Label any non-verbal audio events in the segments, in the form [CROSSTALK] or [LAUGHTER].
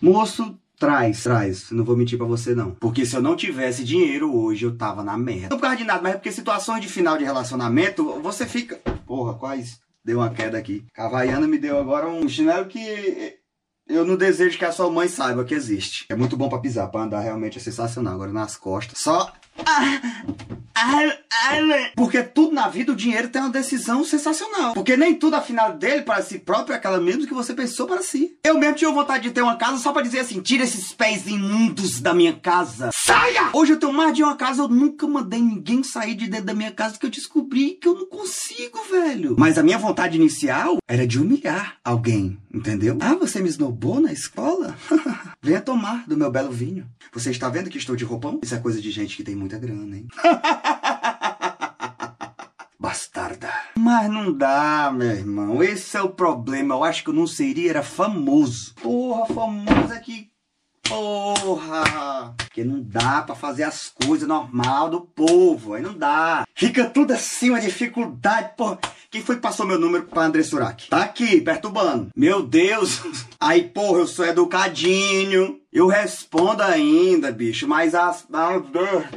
Moço, Traz, traz. Não vou mentir pra você, não. Porque se eu não tivesse dinheiro hoje, eu tava na merda. Não por causa de nada, mas é porque situações de final de relacionamento, você fica. Porra, quase deu uma queda aqui. Cavaiana me deu agora um chinelo que eu não desejo que a sua mãe saiba que existe. É muito bom pra pisar, pra andar realmente é sensacional. Agora nas costas. Só. Porque tudo na vida, o dinheiro tem uma decisão sensacional. Porque nem tudo, afinal dele, para si próprio, é aquela mesmo que você pensou para si. Eu mesmo tinha vontade de ter uma casa só para dizer assim: tira esses pés imundos da minha casa. Saia! Hoje eu tenho mais de uma casa, eu nunca mandei ninguém sair de dentro da minha casa que eu descobri que eu não consigo, velho. Mas a minha vontade inicial era de humilhar alguém, entendeu? Ah, você me esnobou na escola? [LAUGHS] Venha tomar do meu belo vinho. Você está vendo que estou de roupão? Isso é coisa de gente que tem muita grana, hein? [LAUGHS] Bastarda. Mas não dá, meu irmão. Esse é o problema. Eu acho que eu não seria era famoso. Porra, famoso é que Porra! Porque não dá para fazer as coisas normal do povo, aí não dá. Fica tudo assim, uma dificuldade, porra. Quem foi que passou meu número pra André Surak? Tá aqui, perturbando. Meu Deus! [LAUGHS] Aí, porra, eu sou educadinho. Eu respondo ainda, bicho, mas as.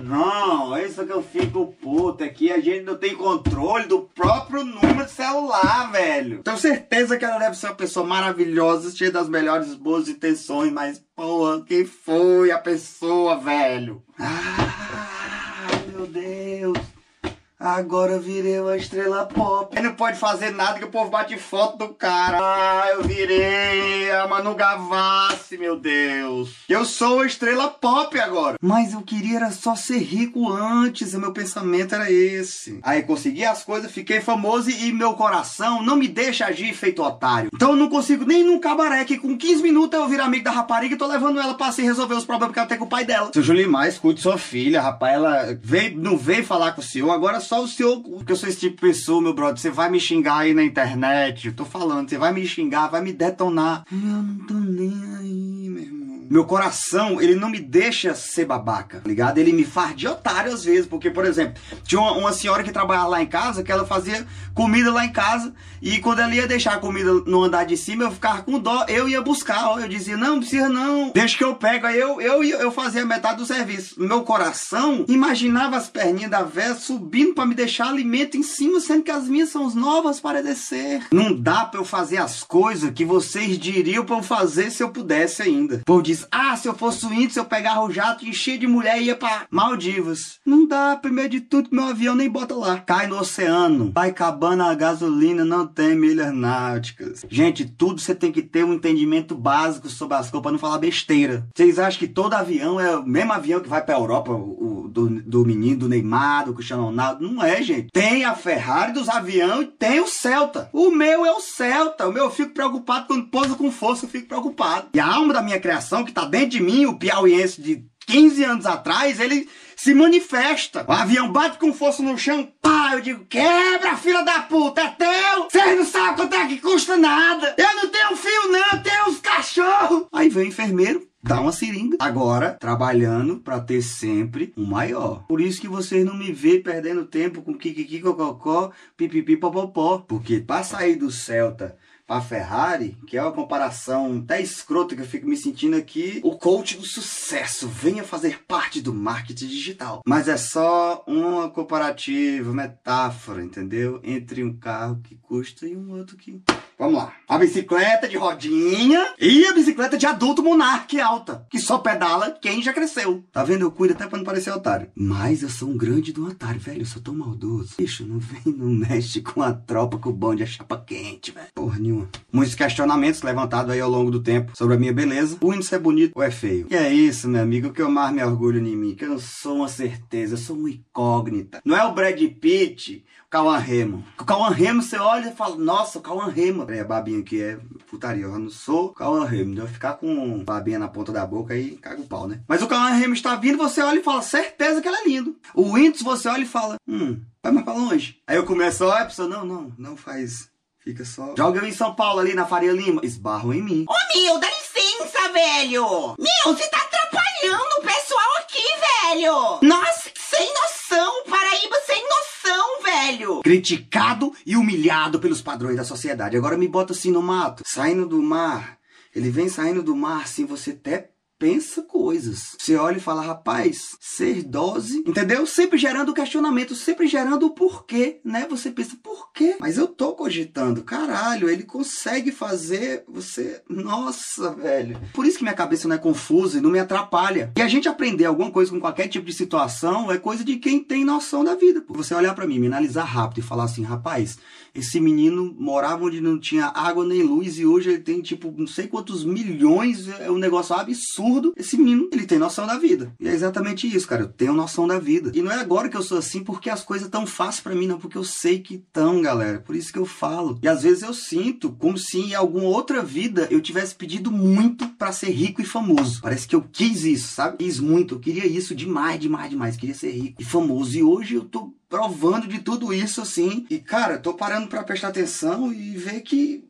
Não, é isso que eu fico puto. Aqui a gente não tem controle do próprio número de celular, velho. Tenho certeza que ela deve ser uma pessoa maravilhosa, cheia das melhores boas intenções, mas, porra, quem foi a pessoa, velho? Ah, meu Deus. Agora eu virei uma estrela pop. Ele não pode fazer nada que o povo bate foto do cara. Ah, eu virei a Manu Gavassi, meu Deus. Eu sou uma estrela pop agora. Mas eu queria era só ser rico antes. O meu pensamento era esse. Aí consegui as coisas, fiquei famoso e meu coração não me deixa agir feito otário. Então eu não consigo nem num cabaré que com 15 minutos eu viro amigo da rapariga e tô levando ela pra se resolver os problemas que ela tem com o pai dela. Seu Julimar, escute sua filha, rapaz. Ela veio, não veio falar com o senhor, agora só o senhor, porque eu sou esse tipo de pessoa, meu brother. Você vai me xingar aí na internet, eu tô falando, você vai me xingar, vai me detonar. Eu não tô nem aí, meu irmão. Meu coração, ele não me deixa ser babaca, tá ligado? Ele me faz de otário às vezes, porque, por exemplo, tinha uma, uma, senhora que trabalhava lá em casa, que ela fazia comida lá em casa, e quando ela ia deixar a comida no andar de cima, eu ficava com dó, eu ia buscar, ó, eu dizia, não, não precisa não, deixa que eu pego, aí eu, eu, eu fazia metade do serviço. Meu coração imaginava as perninhas da véia subindo para me deixar alimento em cima, sendo que as minhas são novas para descer. Não dá para eu fazer as coisas que vocês diriam para eu fazer se eu pudesse ainda. O povo diz, ah, se eu fosse o índice, eu pegava o jato, enchia de mulher e ia pra Maldivas. Não dá, primeiro de tudo, meu avião nem bota lá. Cai no oceano, vai acabando a gasolina, não tem milhas náuticas. Gente, tudo você tem que ter um entendimento básico sobre as coisas pra não falar besteira. Vocês acham que todo avião é o mesmo avião que vai pra Europa, o, do, do menino, do Neymar, do Cristiano Ronaldo? Não é, gente. Tem a Ferrari dos aviões e tem o Celta. O meu é o Celta. O meu eu fico preocupado quando pousa com força, eu fico preocupado. E a alma da minha criação, que tá dentro de mim, o piauiense de 15 anos atrás, ele se manifesta. O avião bate com força no chão, pá, eu digo, quebra, filha da puta, é teu! Vocês não sabem quanto é que custa nada! Eu não tenho fio não, eu tenho uns cachorros! Aí vem o enfermeiro, dá uma seringa. Agora, trabalhando para ter sempre um maior. Por isso que vocês não me vê perdendo tempo com kikiki, cococó, pipipi, popopó. Porque para sair do Celta a Ferrari, que é uma comparação até escrota que eu fico me sentindo aqui, o coach do sucesso venha fazer parte do marketing digital. Mas é só uma comparativa, metáfora, entendeu? Entre um carro que custa e um outro que Vamos lá. A bicicleta de rodinha e a bicicleta de adulto monarque alta, que só pedala quem já cresceu. Tá vendo? Eu cuido até pra não parecer otário. Mas eu sou um grande do otário, velho. Eu sou tão maldoso. Bicho, não vem, não mexe com a tropa com o bonde é chapa quente, velho. Porra nenhuma. Muitos questionamentos levantados aí ao longo do tempo sobre a minha beleza. O índice é bonito ou é feio? E é isso, meu amigo, que eu mais me orgulho em mim. Que eu sou uma certeza, eu sou uma incógnita. Não é o Brad Pitt Cauã Remo. O Cauã Remo, você olha e fala, nossa, o Cauã Remo. É, babinha aqui é putaria. Eu não sou Cauã Remo. Deu ficar com babinha na ponta da boca e caga o pau, né? Mas o Cauã Remo está vindo, você olha e fala, certeza que ele é lindo. O Windows, você olha e fala, hum, vai mais pra longe. Aí eu começo a olhar, pessoa, não, não, não faz. Fica só. Joga eu em São Paulo ali na Faria Lima. Esbarram em mim. Ô, meu, dá licença, velho. Meu, você tá atrapalhando o pessoal aqui, velho. Nossa, sem noção. Paraíba sem noção, velho. Criticado e humilhado pelos padrões da sociedade. Agora me bota assim no mato, saindo do mar Ele vem saindo do mar assim, você até pensa coisas. Você olha e fala, rapaz, ser dose, entendeu? Sempre gerando questionamento, sempre gerando o porquê, né? Você pensa, por quê? Mas eu tô cogitando, caralho, ele consegue fazer você. Nossa, velho. Por isso que minha cabeça não é confusa e não me atrapalha. E a gente aprender alguma coisa com qualquer tipo de situação é coisa de quem tem noção da vida. Você olhar para mim, me analisar rápido e falar assim, rapaz, esse menino morava onde não tinha água nem luz e hoje ele tem tipo não sei quantos milhões, é um negócio absurdo. Esse menino, ele tem noção da vida. E é exatamente isso, cara. Eu tenho noção da vida. E não é agora que eu sou assim porque as coisas tão fáceis para mim, não, porque eu sei que tão, galera. Por isso que eu falo. E às vezes eu sinto como se em alguma outra vida eu tivesse pedido muito para ser rico e famoso. Parece que eu quis isso, sabe? Quis muito, eu queria isso demais, demais, demais. Queria ser rico e famoso. E hoje eu tô provando de tudo isso assim. E cara, tô parando para prestar atenção e ver que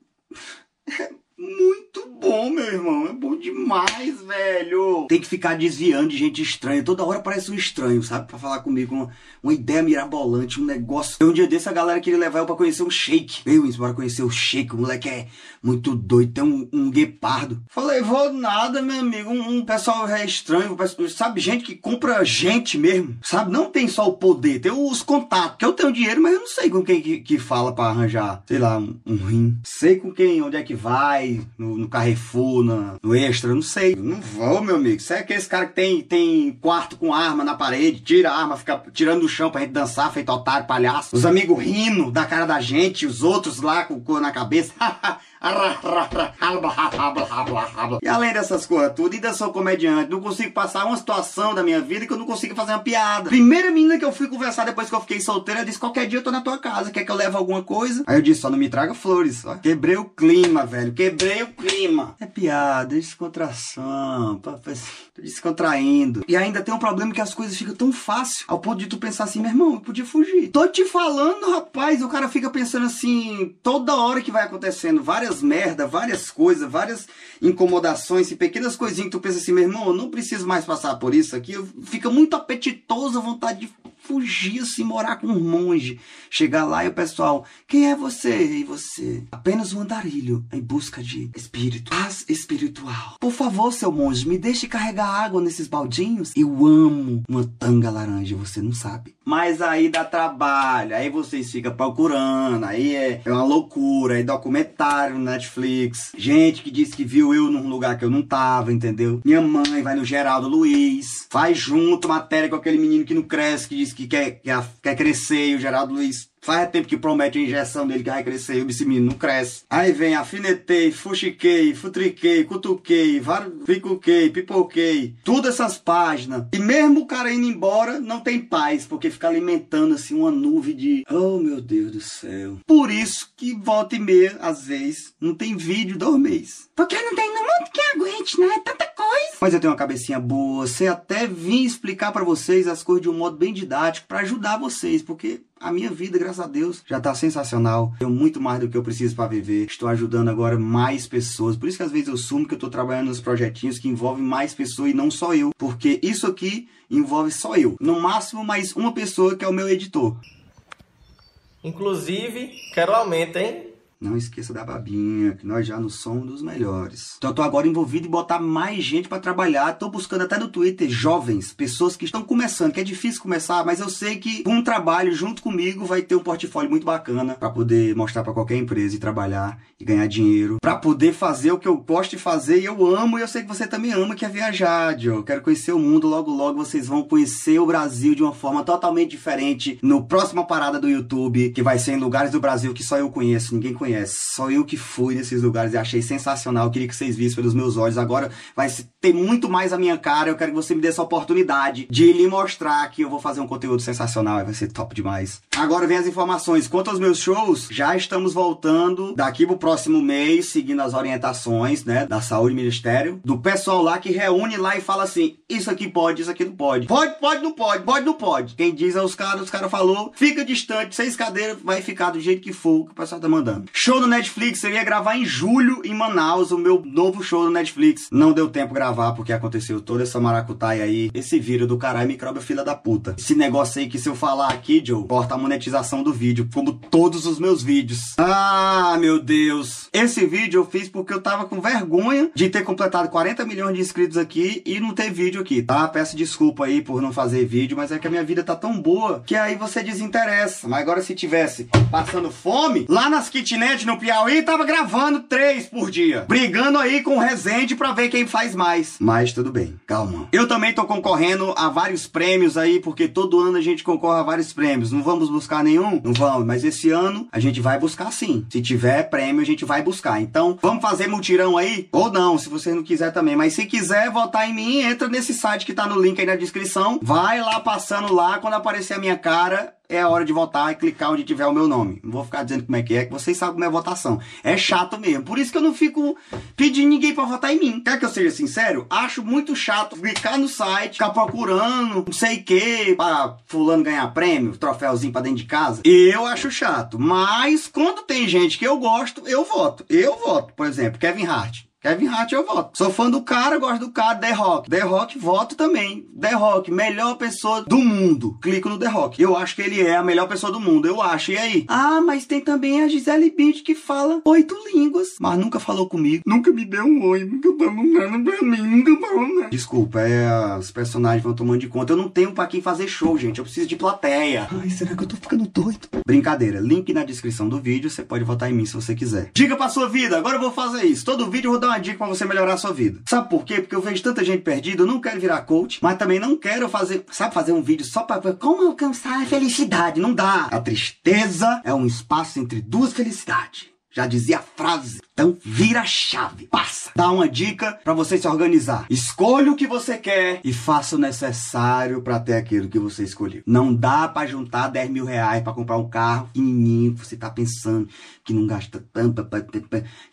muito bom, meu irmão. É bom demais, velho. Tem que ficar desviando de gente estranha. Toda hora parece um estranho, sabe? Pra falar comigo. Uma, uma ideia mirabolante, um negócio. Um dia desse a galera queria levar eu pra conhecer um shake. Eu, isso, bora conhecer o shake. O moleque é muito doido. Tem um, um guepardo. Falei, vou nada, meu amigo. Um, um pessoal é estranho. Sabe, gente que compra gente mesmo. Sabe? Não tem só o poder, tem os contatos. Que eu tenho dinheiro, mas eu não sei com quem que, que fala pra arranjar, sei lá, um, um rim. Sei com quem, onde é que vai no, no Carrefour, na, no Extra, não sei. Não vou, meu amigo. Você é aquele cara que tem, tem quarto com arma na parede, tira a arma, fica tirando do chão pra gente dançar, feito otário, palhaço. Os amigos rindo da cara da gente, os outros lá com cu na cabeça. [LAUGHS] E além dessas coisas tudo, ainda sou comediante. Não consigo passar uma situação da minha vida que eu não consigo fazer uma piada. Primeira menina que eu fui conversar depois que eu fiquei solteira, disse: qualquer dia eu tô na tua casa, quer que eu leve alguma coisa? Aí eu disse: só não me traga flores. Ó. Quebrei o clima, velho. Quebrei o clima. É piada, é descontração. Tô descontraindo. E ainda tem um problema que as coisas ficam tão fácil ao ponto de tu pensar assim: meu irmão, eu podia fugir. Tô te falando, rapaz. O cara fica pensando assim, toda hora que vai acontecendo várias várias merda, várias coisas, várias incomodações e pequenas coisinhas que tu pensa assim, meu irmão, eu não preciso mais passar por isso aqui. Fica muito apetitoso a vontade de fugir assim, morar com um monge. Chegar lá e o pessoal, quem é você? E você? Apenas um andarilho em busca de espírito, paz espiritual. Por favor, seu monge, me deixe carregar água nesses baldinhos. Eu amo uma tanga laranja, você não sabe. Mas aí dá trabalho, aí vocês ficam procurando, aí é, é uma loucura, aí documentário no Netflix. Gente que disse que viu eu num lugar que eu não tava, entendeu? Minha mãe vai no Geraldo Luiz, faz junto matéria com aquele menino que não cresce, que diz que quer, quer, quer crescer, e o Geraldo Luiz Faz tempo que promete a injeção dele que vai crescer e esse menino não cresce. Aí vem afinetei, fuxiquei, futriquei, cutuquei, ficuquei, pipoquei. Tudo essas páginas. E mesmo o cara indo embora, não tem paz, porque fica alimentando assim uma nuvem de. Oh meu Deus do céu. Por isso que volta e meia, às vezes, não tem vídeo dois meses. Porque não tem no mundo que aguente, né? Tanta Mas eu tenho uma cabecinha boa. Você até vim explicar para vocês as coisas de um modo bem didático para ajudar vocês, porque a minha vida, graças a Deus, já tá sensacional. Tenho muito mais do que eu preciso para viver. Estou ajudando agora mais pessoas. Por isso que às vezes eu sumo que eu tô trabalhando nos projetinhos que envolvem mais pessoas e não só eu. Porque isso aqui envolve só eu. No máximo, mais uma pessoa que é o meu editor. Inclusive, quero aumento, hein? Não esqueça da babinha, que nós já não somos dos melhores. Então eu tô agora envolvido em botar mais gente para trabalhar. Tô buscando até no Twitter jovens, pessoas que estão começando, que é difícil começar, mas eu sei que um trabalho junto comigo vai ter um portfólio muito bacana para poder mostrar para qualquer empresa e trabalhar e ganhar dinheiro, para poder fazer o que eu gosto de fazer e eu amo e eu sei que você também ama, que é viajar, Joe. Quero conhecer o mundo, logo logo vocês vão conhecer o Brasil de uma forma totalmente diferente no próxima parada do YouTube, que vai ser em lugares do Brasil que só eu conheço, ninguém conhece conhece. Só eu que fui nesses lugares e achei sensacional. Eu queria que vocês vissem pelos meus olhos. Agora vai ter muito mais a minha cara. Eu quero que você me dê essa oportunidade de lhe mostrar que eu vou fazer um conteúdo sensacional. Vai ser top demais. Agora vem as informações. Quanto aos meus shows, já estamos voltando daqui pro próximo mês, seguindo as orientações, né, da Saúde Ministério, do pessoal lá que reúne lá e fala assim: isso aqui pode, isso aqui não pode. Pode, pode, não pode, pode, não pode. Quem diz é os caras, os caras falou, fica distante, seis cadeiras, vai ficar do jeito que for que o pessoal tá mandando. Show no Netflix, eu ia gravar em julho em Manaus, o meu novo show no Netflix. Não deu tempo gravar porque aconteceu toda essa maracutaia aí. Esse vírus do caralho micróbio filha da puta. Esse negócio aí que se eu falar aqui, Joe, corta a monetização do vídeo, como todos os meus vídeos. Ah, meu Deus. Esse vídeo eu fiz porque eu tava com vergonha de ter completado 40 milhões de inscritos aqui e não ter vídeo aqui, tá? Peço desculpa aí por não fazer vídeo, mas é que a minha vida tá tão boa que aí você desinteressa. Mas agora se tivesse passando fome, lá nas no Piauí tava gravando três por dia. Brigando aí com o Resende pra ver quem faz mais. Mas tudo bem, calma. Eu também tô concorrendo a vários prêmios aí, porque todo ano a gente concorre a vários prêmios. Não vamos buscar nenhum? Não vamos, mas esse ano a gente vai buscar sim. Se tiver prêmio, a gente vai buscar. Então, vamos fazer mutirão aí? Ou não, se você não quiser também. Mas se quiser votar em mim, entra nesse site que tá no link aí na descrição. Vai lá passando lá, quando aparecer a minha cara, é a hora de votar e clicar onde tiver o meu nome. Não vou ficar dizendo como é que é, que vocês sabem como é a votação. É chato mesmo. Por isso que eu não fico pedindo ninguém para votar em mim. Quer que eu seja sincero? Acho muito chato clicar no site, ficar procurando, não sei o que, pra fulano ganhar prêmio, troféuzinho pra dentro de casa. Eu acho chato. Mas quando tem gente que eu gosto, eu voto. Eu voto. Por exemplo, Kevin Hart. Kevin Hart eu voto. Sou fã do cara, gosto do cara, The Rock. The Rock, voto também. The Rock, melhor pessoa do mundo. Clico no The Rock. Eu acho que ele é a melhor pessoa do mundo. Eu acho. E aí? Ah, mas tem também a Gisele Bündchen que fala oito línguas. Mas nunca falou comigo. Nunca me deu um oi. Nunca falou nada pra mim. Nunca falou nada. Desculpa, é, os personagens vão tomando de conta. Eu não tenho pra quem fazer show, gente. Eu preciso de plateia. Ai, será que eu tô ficando doido? Brincadeira. Link na descrição do vídeo. Você pode votar em mim se você quiser. Diga pra sua vida. Agora eu vou fazer isso. Todo vídeo eu vou dar uma dica pra você melhorar a sua vida. Sabe por quê? Porque eu vejo tanta gente perdida, eu não quero virar coach, mas também não quero fazer, sabe, fazer um vídeo só ver como alcançar a felicidade. Não dá. A tristeza é um espaço entre duas felicidades. Já dizia a frase. Então, vira a chave. Passa. Dá uma dica para você se organizar. Escolha o que você quer e faça o necessário para ter aquilo que você escolheu. Não dá para juntar 10 mil reais para comprar um carro pequenininho. Você tá pensando que não gasta tanto.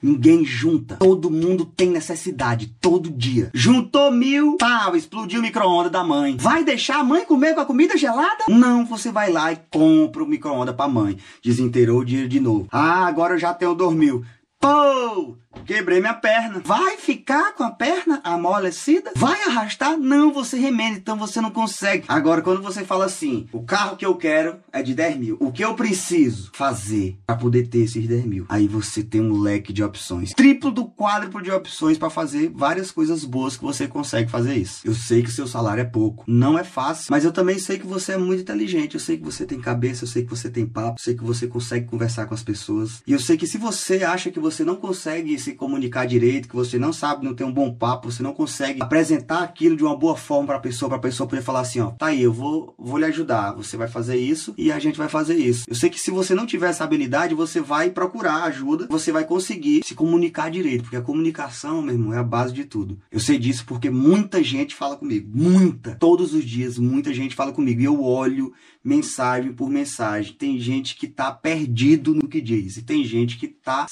Ninguém junta. Todo mundo tem necessidade. Todo dia. Juntou mil, pau, explodiu o micro-ondas da mãe. Vai deixar a mãe comer com a comida gelada? Não, você vai lá e compra o micro-ondas pra mãe. Desinteirou o dinheiro de novo. Ah, agora eu já tenho dormiu. Pô! Quebrei minha perna. Vai ficar com a perna amolecida? Vai arrastar? Não, você remenda, então você não consegue. Agora, quando você fala assim, o carro que eu quero é de 10 mil. O que eu preciso fazer para poder ter esses 10 mil? Aí você tem um leque de opções. Triplo do quádruplo de opções para fazer várias coisas boas que você consegue fazer isso. Eu sei que seu salário é pouco. Não é fácil, mas eu também sei que você é muito inteligente. Eu sei que você tem cabeça, eu sei que você tem papo, eu sei que você consegue conversar com as pessoas. E eu sei que se você acha que você não consegue se comunicar direito, que você não sabe, não tem um bom papo, você não consegue apresentar aquilo de uma boa forma para a pessoa, para a pessoa poder falar assim, ó, tá aí, eu vou, vou lhe ajudar, você vai fazer isso e a gente vai fazer isso. Eu sei que se você não tiver essa habilidade, você vai procurar ajuda, você vai conseguir se comunicar direito, porque a comunicação, meu irmão, é a base de tudo. Eu sei disso porque muita gente fala comigo, muita, todos os dias, muita gente fala comigo e eu olho mensagem por mensagem. Tem gente que tá perdido no que diz e tem gente que tá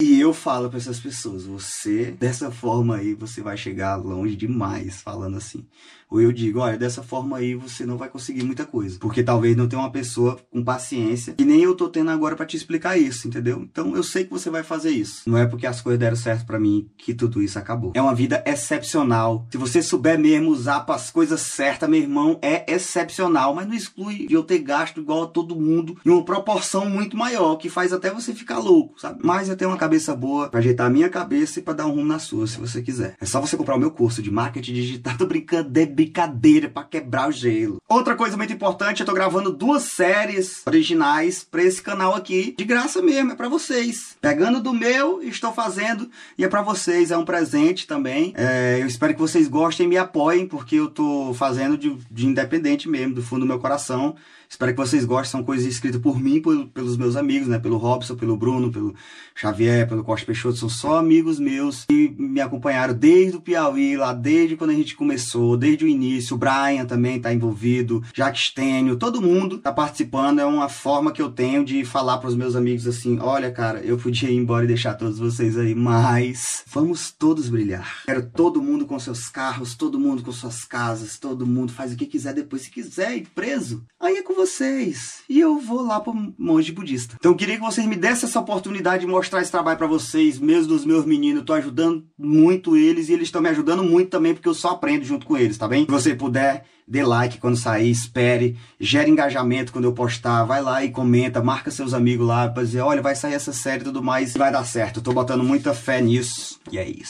E eu falo para essas pessoas, você dessa forma aí você vai chegar longe demais falando assim. Ou eu digo, olha, dessa forma aí você não vai conseguir muita coisa. Porque talvez não tenha uma pessoa com paciência, que nem eu tô tendo agora para te explicar isso, entendeu? Então eu sei que você vai fazer isso. Não é porque as coisas deram certo para mim que tudo isso acabou. É uma vida excepcional. Se você souber mesmo usar para as coisas certas, meu irmão, é excepcional. Mas não exclui de eu ter gasto igual a todo mundo em uma proporção muito maior, que faz até você ficar louco, sabe? Mas eu tenho uma cabeça boa para ajeitar a minha cabeça e para dar um rumo na sua, se você quiser. É só você comprar o meu curso de marketing digital. [LAUGHS] Tô brincando, é brincadeira para quebrar o gelo. Outra coisa muito importante, eu tô gravando duas séries originais para esse canal aqui, de graça mesmo, é para vocês. Pegando do meu, estou fazendo e é para vocês, é um presente também. É, eu espero que vocês gostem e me apoiem, porque eu tô fazendo de, de independente mesmo, do fundo do meu coração. Espero que vocês gostem. São coisas escritas por mim, por, pelos meus amigos, né? Pelo Robson, pelo Bruno, pelo Xavier, pelo Costa Peixoto. São só amigos meus que me acompanharam desde o Piauí, lá desde quando a gente começou, desde o início. O Brian também está envolvido, Jacques Stênio, todo mundo está participando. É uma forma que eu tenho de falar para os meus amigos assim: olha, cara, eu podia ir embora e deixar todos vocês aí, mas vamos todos brilhar. Quero todo mundo com seus carros, todo mundo com suas casas, todo mundo faz o que quiser depois. Se quiser ir preso, aí é com você vocês. E eu vou lá pro monge budista. Então eu queria que vocês me dessem essa oportunidade de mostrar esse trabalho para vocês, mesmo dos meus meninos. Eu tô ajudando muito eles e eles estão me ajudando muito também, porque eu só aprendo junto com eles, tá bem? Se você puder, dê like quando sair, espere, gere engajamento quando eu postar, vai lá e comenta, marca seus amigos lá pra dizer, olha, vai sair essa série e tudo mais, vai dar certo. Eu tô botando muita fé nisso e é isso.